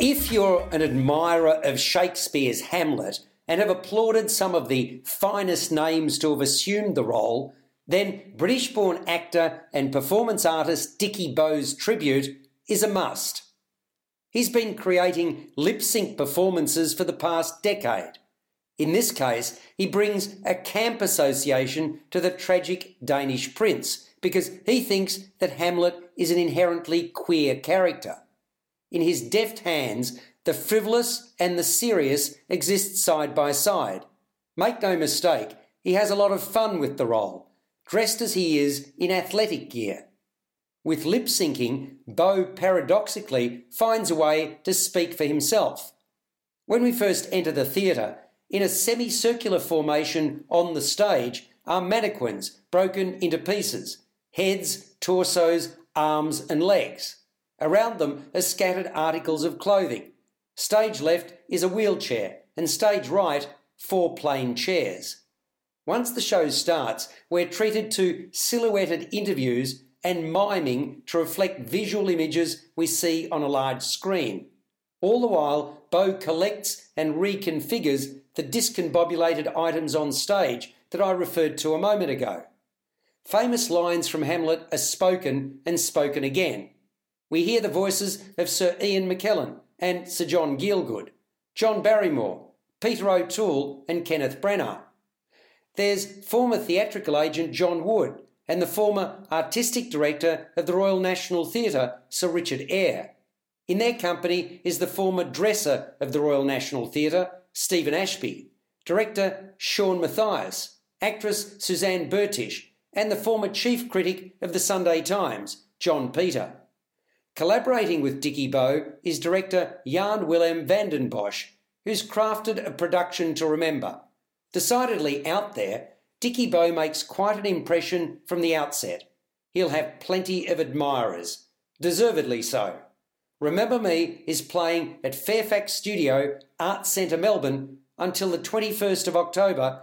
If you're an admirer of Shakespeare's Hamlet and have applauded some of the finest names to have assumed the role, then British born actor and performance artist Dickie Beau's tribute is a must. He's been creating lip sync performances for the past decade. In this case, he brings a camp association to the tragic Danish prince because he thinks that Hamlet is an inherently queer character. In his deft hands, the frivolous and the serious exist side by side. Make no mistake, he has a lot of fun with the role, dressed as he is in athletic gear. With lip syncing, Beau paradoxically finds a way to speak for himself. When we first enter the theatre, in a semicircular formation on the stage are mannequins broken into pieces heads, torsos, arms, and legs. Around them are scattered articles of clothing. Stage left is a wheelchair, and stage right, four plain chairs. Once the show starts, we're treated to silhouetted interviews and miming to reflect visual images we see on a large screen. All the while, Beau collects and reconfigures the discombobulated items on stage that I referred to a moment ago. Famous lines from Hamlet are spoken and spoken again. We hear the voices of Sir Ian McKellen and Sir John Gielgud, John Barrymore, Peter O'Toole, and Kenneth Branagh. There's former theatrical agent John Wood and the former artistic director of the Royal National Theatre, Sir Richard Eyre. In their company is the former dresser of the Royal National Theatre, Stephen Ashby, director Sean Mathias, actress Suzanne Bertish, and the former chief critic of the Sunday Times, John Peter. Collaborating with Dickie Beau is director Jan Willem van den Bosch, who's crafted a production to remember. Decidedly out there, Dickie Beau makes quite an impression from the outset. He'll have plenty of admirers, deservedly so. Remember Me is playing at Fairfax Studio, Arts Centre, Melbourne until the 21st of October